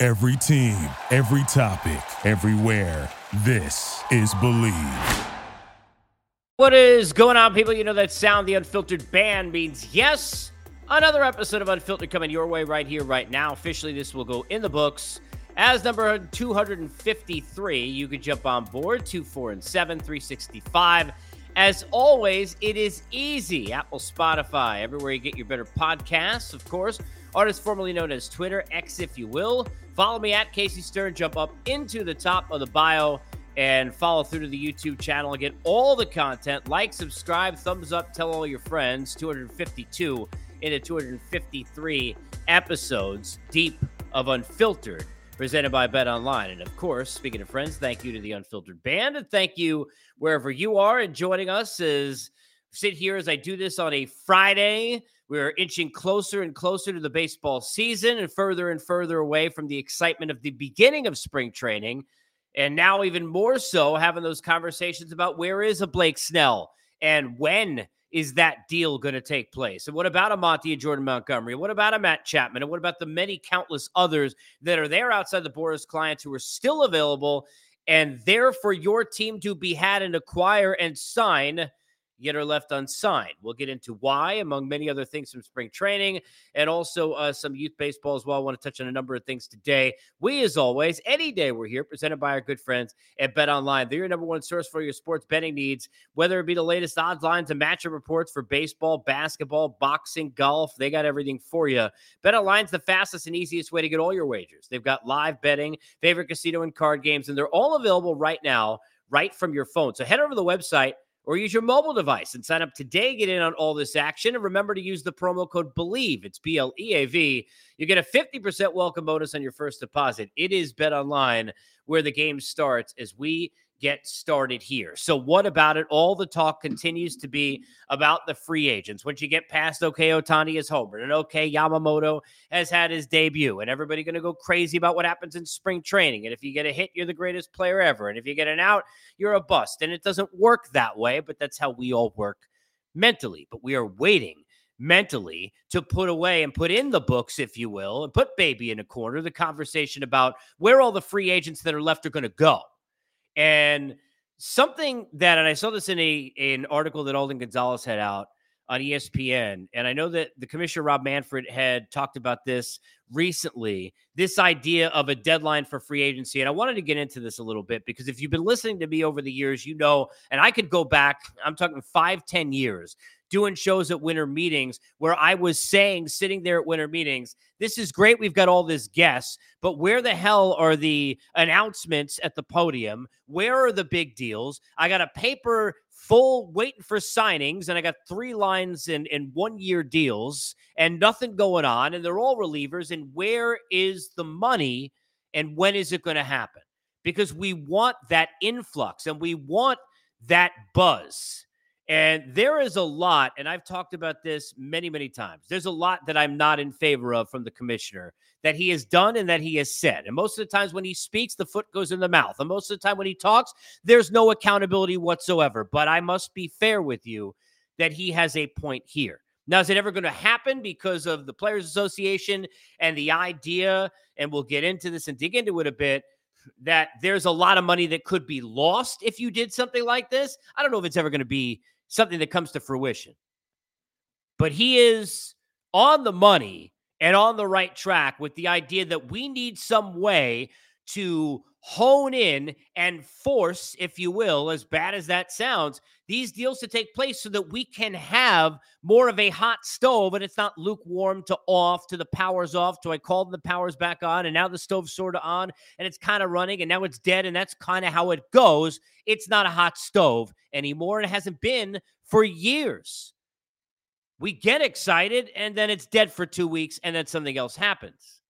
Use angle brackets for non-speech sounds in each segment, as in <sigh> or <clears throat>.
Every team, every topic, everywhere. This is Bleav. What is going on, people? You know that sound, the unfiltered band means yes. Another episode of Unfiltered coming your way right here, right now. Officially, this will go in the books as number 253. You can jump on board, 2, 4, and 7, 365. As always, it is easy. Apple, Spotify, everywhere you get your better podcasts, of course. Artist formerly known as Twitter, X if you will. Follow me at Casey Stern. Jump up into the top of the bio and follow through to the YouTube channel and get all the content. Like, subscribe, thumbs up, tell all your friends. 252 into 253 episodes deep of Unfiltered presented by Bet Online. And of course, speaking of friends, thank you to the Unfiltered Band, and thank you wherever you are and joining us as sit here as I do this on a Friday. We're inching closer and closer to the baseball season and further and further away from the excitement of the beginning of spring training. And now, even more so, having those conversations about where is a Blake Snell and when is that deal going to take place? And what about a Monty and Jordan Montgomery? What about a Matt Chapman? And what about the many countless others that are there outside the Boras clients who are still available and there for your team to be had and acquire and sign? Yet are left unsigned. We'll get into why, among many other things from spring training and also uh, some youth baseball as well. I want to touch on a number of things today. We, as always, any day we're here, presented by our good friends at Bet Online. They're your number one source for your sports betting needs, whether it be the latest odds, lines, and matchup reports for baseball, basketball, boxing, golf. They got everything for you. Bet Online's the fastest and easiest way to get all your wagers. They've got live betting, favorite casino and card games, and they're all available right now, right from your phone. So head over to the website or use your mobile device and sign up today. Get in on all this action. And remember to use the promo code BLEAV. It's B L E A V. You get a 50% welcome bonus on your first deposit. It is Bet Online where the game starts as we get started here. So, what about it? All the talk continues to be about the free agents. Once you get past okay, Ohtani is homer, and okay, Yamamoto has had his debut, and everybody going to go crazy about what happens in spring training. And if you get a hit, you're the greatest player ever. And if you get an out, you're a bust. And it doesn't work that way, but that's how we all work mentally. But we are waiting mentally to put away and put in the books, if you will, and put baby in a corner the conversation about where all the free agents that are left are going to go. And something that, and I saw this in a an article that Alden Gonzalez had out on ESPN, and I know that the commissioner Rob Manfred had talked about this recently. This idea of a deadline for free agency, and I wanted to get into this a little bit because if you've been listening to me over the years, you know, and I could go back. I'm talking five, ten years doing shows at winter meetings where I was saying, sitting there at winter meetings, this is great. We've got all this guests, but where the hell are the announcements at the podium? Where are the big deals? I got a paper full waiting for signings, and I got three lines in, in one year deals and nothing going on, and they're all relievers. And where is the money and when is it going to happen? Because we want that influx and we want that buzz. And there is a lot, and I've talked about this many, many times. There's a lot that I'm not in favor of from the commissioner that he has done and that he has said. And most of the times when he speaks, the foot goes in the mouth. And most of the time when he talks, there's no accountability whatsoever. But I must be fair with you that he has a point here. Now, is it ever going to happen because of the Players Association and the idea? And we'll get into this and dig into it a bit that there's a lot of money that could be lost if you did something like this. I don't know if it's ever going to be something that comes to fruition. But he is on the money and on the right track with the idea that we need some way to hone in and force, if you will, as bad as that sounds, these deals to take place so that we can have more of a hot stove and it's not lukewarm to off to the powers off to I called the powers back on and now the stove's sort of on and it's kind of running and now it's dead and that's kind of how it goes. It's not a hot stove anymore and it hasn't been for years. We get excited and then it's dead for two weeks and then something else happens.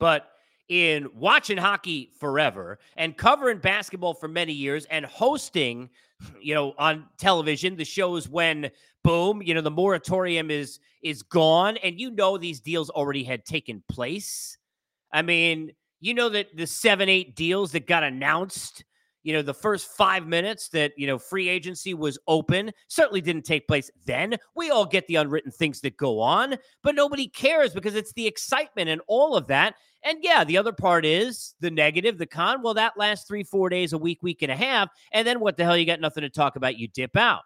But in watching hockey forever and covering basketball for many years and hosting, you know, on television the shows when boom, you know, the moratorium is is gone and you know these deals already had taken place. I mean, you know that the 7-8 deals that got announced you know, the first five minutes that, you know, free agency was open certainly didn't take place then. We all get the unwritten things that go on, but nobody cares because it's the excitement and all of that. And yeah, the other part is the negative, the con. Well, that lasts three, four days, a week, week and a half. And then what the hell? You got nothing to talk about. You dip out.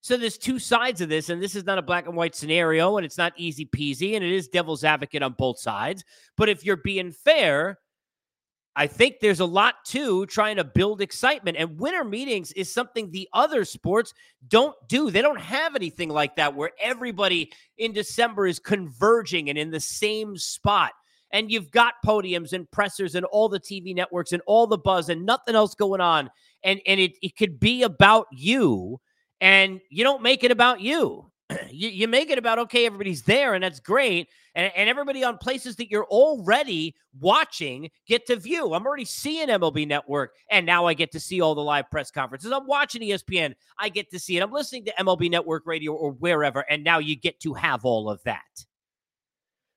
So there's two sides of this, and this is not a black and white scenario, and it's not easy peasy, and it is devil's advocate on both sides. But if you're being fair, I think there's a lot to trying to build excitement. And winter meetings is something the other sports don't do. They don't have anything like that where everybody in December is converging and in the same spot. And you've got podiums and pressers and all the TV networks and all the buzz and nothing else going on. And and it, it could be about you. And you don't make it about you. <clears throat> you, you make it about okay, everybody's there, and that's great. And, and everybody on places that you're already watching get to view. I'm already seeing MLB Network, and now I get to see all the live press conferences. I'm watching ESPN, I get to see it. I'm listening to MLB Network radio or wherever, and now you get to have all of that.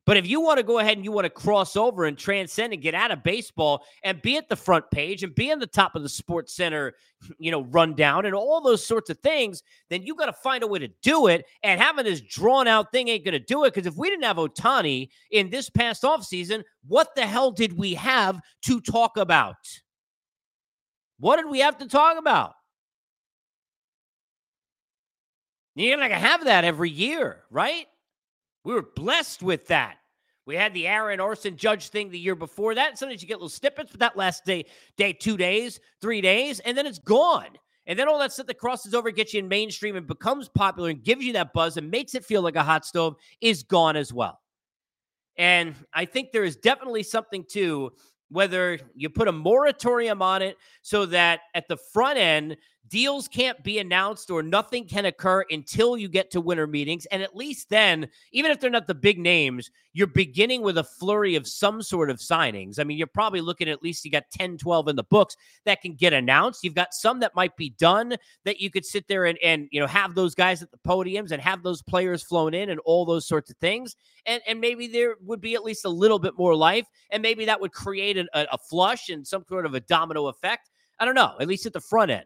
But if you want to go ahead and you want to cross over and transcend and get out of baseball and be at the front page and be in the top of the sports center, you know, rundown and all those sorts of things, then you got to find a way to do it. And having this drawn out thing ain't going to do it. Because if we didn't have Ohtani in this past offseason, what the hell did we have to talk about? What did we have to talk about? You're not going to have that every year, right? We were blessed with that. We had the Aaron Orson Judge thing the year before that. Sometimes you get little snippets, but that last day, day, two days, three days, and then it's gone. And then all that stuff that crosses over, gets you in mainstream and becomes popular and gives you that buzz and makes it feel like a hot stove is gone as well. And I think there is definitely something to whether you put a moratorium on it so that at the front end, deals can't be announced or nothing can occur until you get to winter meetings. And at least then, even if they're not the big names, you're beginning with a flurry of some sort of signings. I mean, you're probably looking at, at least you got 10, 12 in the books that can get announced. You've got some that might be done that you could sit there and, and you know, have those guys at the podiums and have those players flown in and all those sorts of things. And, and maybe there would be at least a little bit more life. And maybe that would create a, a flush and some sort of a domino effect. I don't know, at least at the front end.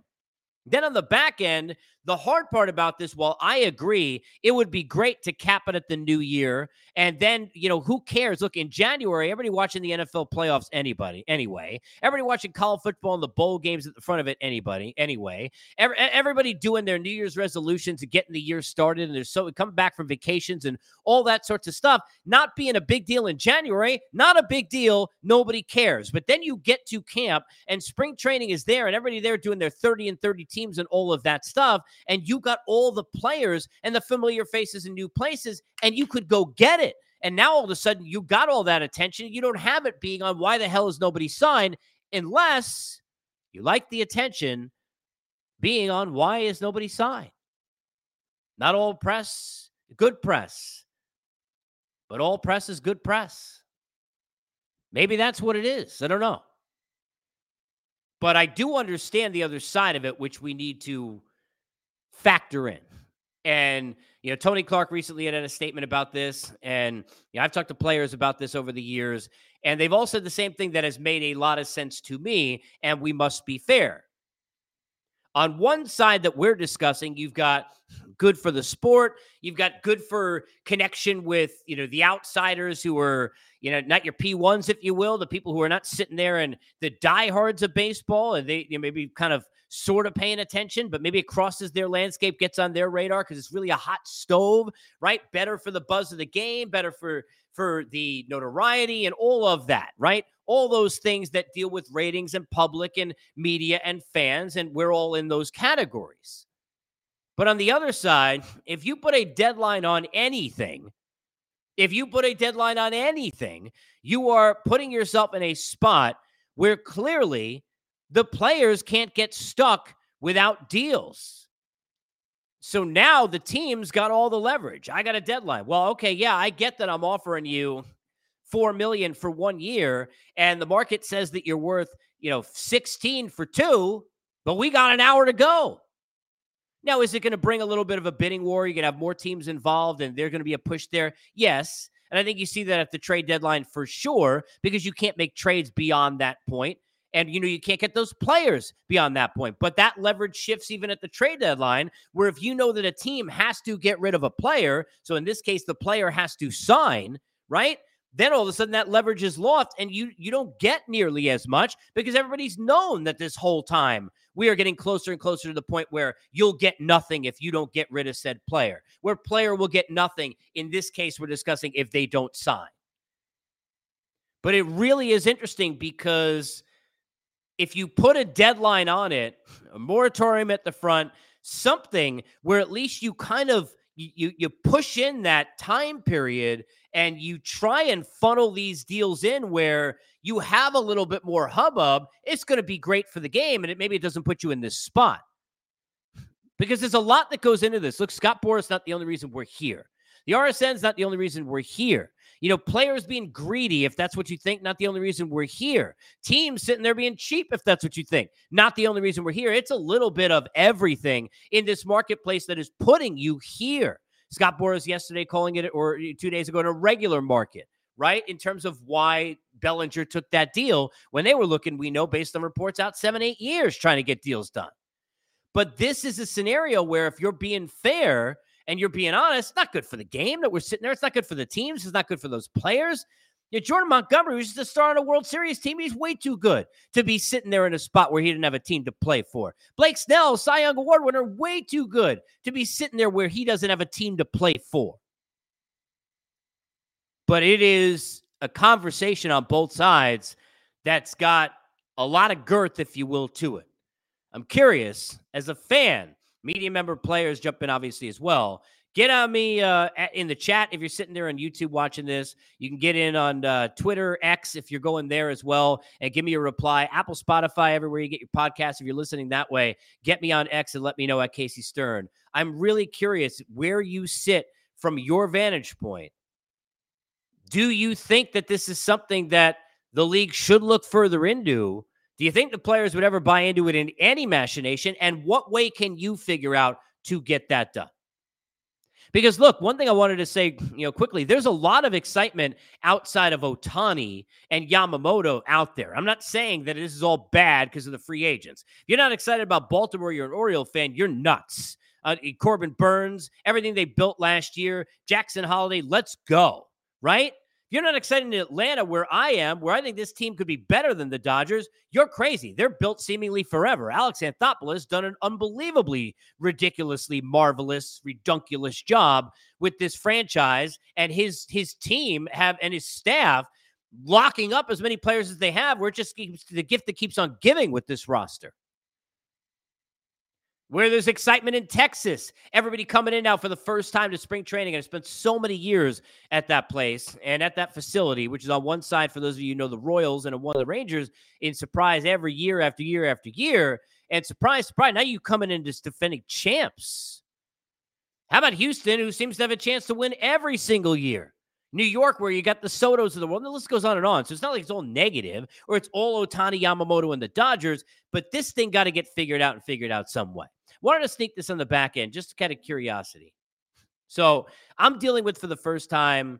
Then on the back end, the hard part about this, while I agree, it would be great to cap it at the new year. And then, you know, who cares? Look, in January, everybody watching the NFL playoffs, anybody, anyway. Everybody watching college football and the bowl games at the front of it, anybody, anyway. Every, everybody doing their New Year's resolutions and getting the year started. And they're so coming back from vacations and all that sorts of stuff. Not being a big deal in January, not a big deal. Nobody cares. But then you get to camp and spring training is there and everybody there doing their 30 and 30 teams and all of that stuff and you got all the players and the familiar faces in new places, and you could go get it. And now all of a sudden you got all that attention. You don't have it being on why the hell is nobody signed unless you like the attention being on why is nobody signed. Not all press, good press, but all press is good press. Maybe that's what it is. I don't know. But I do understand the other side of it, which we need to factor in. And you know, Tony Clark recently had a statement about this, and you know, I've talked to players about this over the years, and they've all said the same thing that has made a lot of sense to me. And we must be fair. On one side that we're discussing, you've got good for the sport, you've got good for connection with you know the outsiders who are you know not your P1s, if you will, the people who are not sitting there and the diehards of baseball, and they you know, maybe kind of sort of paying attention, but maybe it crosses their landscape, gets on their radar because it's really a hot stove, right? Better for the buzz of the game, better for for the notoriety and all of that, right? All those things that deal with ratings and public and media and fans, and we're all in those categories. But on the other side, if you put a deadline on anything, if you put a deadline on anything, you are putting yourself in a spot where clearly the players can't get stuck without deals. So now the team's got all the leverage. I got a deadline. Well, okay, yeah, I get that I'm offering you 4 million for one year and the market says that you're worth, you know, 16 for two, but we got an hour to go. Now, is it going to bring a little bit of a bidding war? You're going to have more teams involved and there's going to be a push there. Yes. And I think you see that at the trade deadline for sure because you can't make trades beyond that point. And you know, you can't get those players beyond that point. But that leverage shifts even at the trade deadline, where if you know that a team has to get rid of a player, so in this case, the player has to sign, right? then all of a sudden that leverage is lost and you you don't get nearly as much because everybody's known that this whole time we are getting closer and closer to the point where you'll get nothing if you don't get rid of said player where player will get nothing in this case we're discussing if they don't sign but it really is interesting because if you put a deadline on it a moratorium at the front something where at least you kind of you you push in that time period and you try and funnel these deals in where you have a little bit more hubbub, it's going to be great for the game. And it maybe it doesn't put you in this spot because there's a lot that goes into this. Look, Scott Boras not the only reason we're here. The RSN is not the only reason we're here. You know, players being greedy, if that's what you think, not the only reason we're here. Teams sitting there being cheap, if that's what you think, not the only reason we're here. It's a little bit of everything in this marketplace that is putting you here. Scott Boras yesterday calling it, or two days ago, in a regular market, right? In terms of why Bellinger took that deal when they were looking, we know based on reports out seven, eight years trying to get deals done. But this is a scenario where if you're being fair and you're being honest, not good for the game that we're sitting there. It's not good for the teams. It's not good for those players. Yeah, Jordan Montgomery just a star on a World Series team. He's way too good to be sitting there in a spot where he didn't have a team to play for. Blake Snell, Cy Young Award winner, way too good to be sitting there where he doesn't have a team to play for. But it is a conversation on both sides that's got a lot of girth, if you will, to it. I'm curious, as a fan, media member players jump in obviously as well. Get on me uh, in the chat if you're sitting there on YouTube watching this. You can get in on uh, Twitter, X if you're going there as well, and give me a reply. Apple, Spotify, everywhere you get your podcast. If you're listening that way, get me on X and let me know at Casey Stern. I'm really curious where you sit from your vantage point. Do you think that this is something that the league should look further into? Do you think the players would ever buy into it in any machination? And what way can you figure out to get that done? Because look, one thing I wanted to say, you know, quickly, there's a lot of excitement outside of Ohtani and Yamamoto out there. I'm not saying that this is all bad because of the free agents. If you're not excited about Baltimore, you're an Oriole fan, you're nuts. Uh, Corbin Burnes, everything they built last year, Jackson Holliday, let's go, right? You're not excited in Atlanta, where I am, where I think this team could be better than the Dodgers, you're crazy. They're built seemingly forever. Alex Anthopoulos done an unbelievably, ridiculously marvelous, redunculous job with this franchise, and his his team have and his staff locking up as many players as they have. Where it just the gift that keeps on giving with this roster where there's excitement in Texas. Everybody coming in now for the first time to spring training. I've spent so many years at that place and at that facility, which is on one side, for those of you who know the Royals and one of the Rangers, in Surprise every year after year after year. And surprise, surprise, now you coming in as defending champs. How about Houston, who seems to have a chance to win every single year? New York, where you got the Sotos of the world. The list goes on and on. So it's not like it's all negative or it's all Ohtani Yamamoto, and the Dodgers, but this thing got to get figured out and figured out some way. Wanted to sneak this on the back end, just kind of curiosity. So I'm dealing with for the first time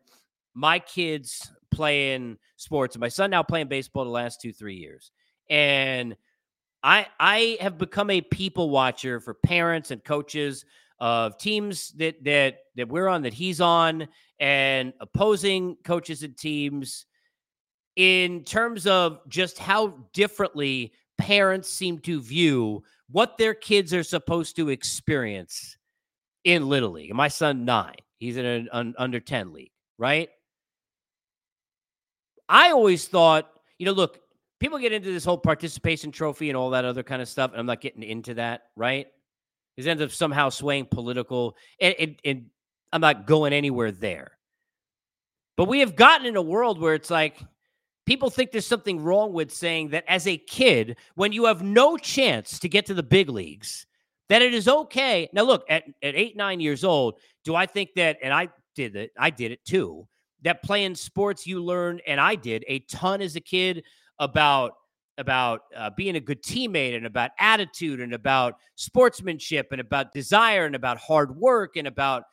my kids playing sports. My son now playing baseball the last two, three years. And I I have become a people watcher for parents and coaches of teams that that that we're on that he's on and opposing coaches and teams in terms of just how differently parents seem to view what their kids are supposed to experience in Little League. My son, nine, he's in an, an under 10 league, right? I always thought, you know, look, people get into this whole participation trophy and all that other kind of stuff, and I'm not getting into that, right? It ends up somehow swaying political, and, and, and I'm not going anywhere there. But we have gotten in a world where it's like, people think there's something wrong with saying that as a kid, when you have no chance to get to the big leagues, that it is okay. Now, look, at, at eight, nine years old, do I think that, and I did it, I did it too. that playing sports you learn, and I did a ton as a kid about about uh, being a good teammate and about attitude and about sportsmanship and about desire and about hard work and about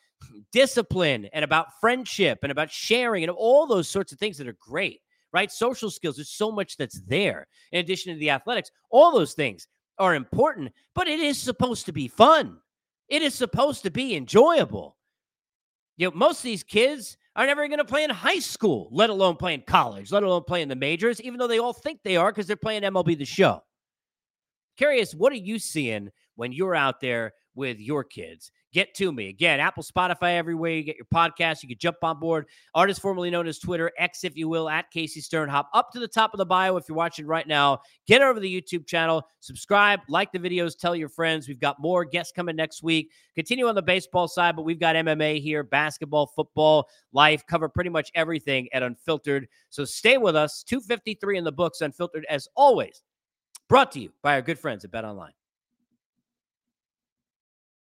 discipline and about friendship and about sharing and all those sorts of things that are great, right? Social skills, there's so much that's there in addition to the athletics. All those things are important, but it is supposed to be fun. It is supposed to be enjoyable. You know, most of these kids are never going to play in high school, let alone play in college, let alone play in the majors, even though they all think they are because they're playing MLB the show. Curious, what are you seeing when you're out there with your kids? Get to me. Again, Apple, Spotify, everywhere you get your podcast. You can jump on board. Artist formerly known as Twitter, X, if you will, at Casey Stern. Hop up to the top of the bio if you're watching right now. Get over the YouTube channel, subscribe, like the videos, tell your friends. We've got more guests coming next week. Continue on the baseball side, but we've got MMA here, basketball, football, life, cover pretty much everything at Unfiltered. So stay with us. 253 in the books, Unfiltered, as always. Brought to you by our good friends at Bet Online.